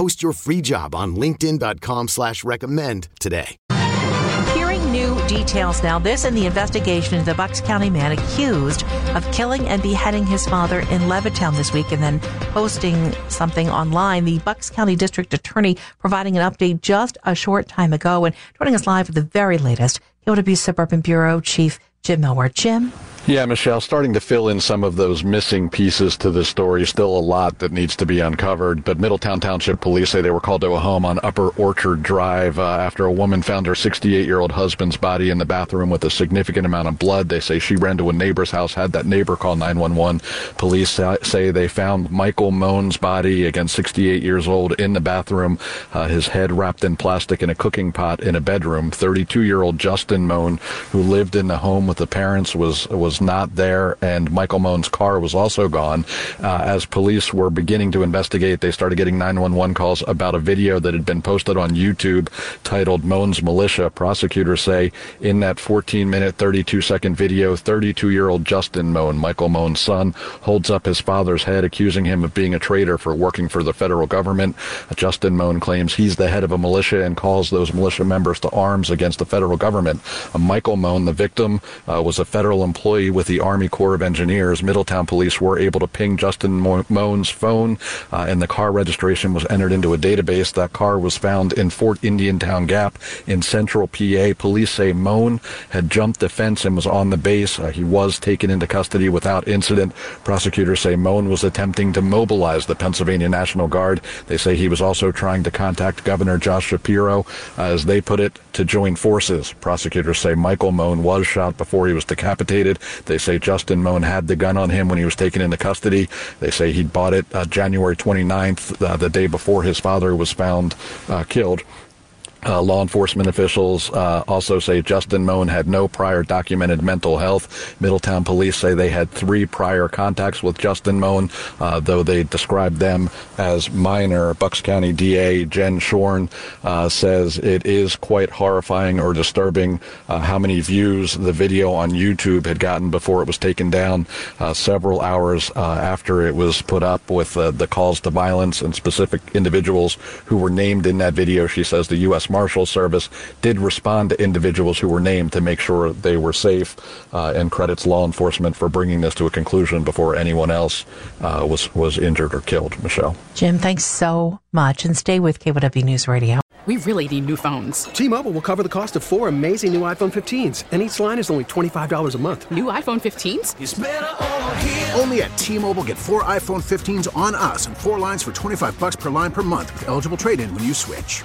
Post your free job on linkedin.com slash recommend today. Hearing new details now. This in the investigation of the Bucks County man accused of killing and beheading his father in Levittown this week and then posting something online. The Bucks County District Attorney providing an update just a short time ago and joining us live with the very latest. KYW Suburban Bureau Chief Jim Melwert. Jim? Yeah, Michelle, starting to fill in some of those missing pieces to the story. Still a lot that needs to be uncovered. But Middletown Township Police say they were called to a home on Upper Orchard Drive uh, after a woman found her 68 year old husband's body in the bathroom with a significant amount of blood. They say she ran to a neighbor's house, had that neighbor call 911. Police say they found Michael Mohn's body, again 68 years old, in the bathroom, uh, his head wrapped in plastic in a cooking pot in a bedroom. 32 year old Justin Mohn, who lived in the home with the parents, was was was not there, and Michael Mohn's car was also gone. Uh, as police were beginning to investigate, they started getting 911 calls about a video that had been posted on YouTube titled Mohn's Militia. Prosecutors say in that 14 minute, 32 second video, 32 year old Justin Mohn, Michael Mohn's son, holds up his father's head, accusing him of being a traitor for working for the federal government. Justin Mohn claims he's the head of a militia and calls those militia members to arms against the federal government. Uh, Michael Mohn, the victim, uh, was a federal employee with the Army Corps of Engineers, Middletown police were able to ping Justin Mohn's phone, uh, and the car registration was entered into a database. That car was found in Fort Indiantown Gap in central PA. Police say Mohn had jumped the fence and was on the base. Uh, he was taken into custody without incident. Prosecutors say Mohn was attempting to mobilize the Pennsylvania National Guard. They say he was also trying to contact Governor Josh Shapiro, uh, as they put it, to join forces. Prosecutors say Michael Mohn was shot before he was decapitated. They say Justin Mohn had the gun on him when he was taken into custody. They say he'd bought it uh, January 29th, uh, the day before his father was found uh, killed. Uh, law enforcement officials uh, also say Justin Mohn had no prior documented mental health. Middletown police say they had three prior contacts with Justin Mohn, uh, though they described them as minor. Bucks County DA Jen Schorn uh, says it is quite horrifying or disturbing uh, how many views the video on YouTube had gotten before it was taken down uh, several hours after it was put up with the calls to violence and specific individuals who were named in that video. She says the U.S. Marshal Service did respond to individuals who were named to make sure they were safe uh, and credits law enforcement for bringing this to a conclusion before anyone else uh, was, was injured or killed. Michelle. Jim, thanks so much. And stay with KYW News Radio. We really need new phones. T Mobile will cover the cost of four amazing new iPhone 15s, and each line is only $25 a month. New iPhone 15s? Only at T Mobile get four iPhone 15s on us and four lines for 25 bucks per line per month with eligible trade in when you switch.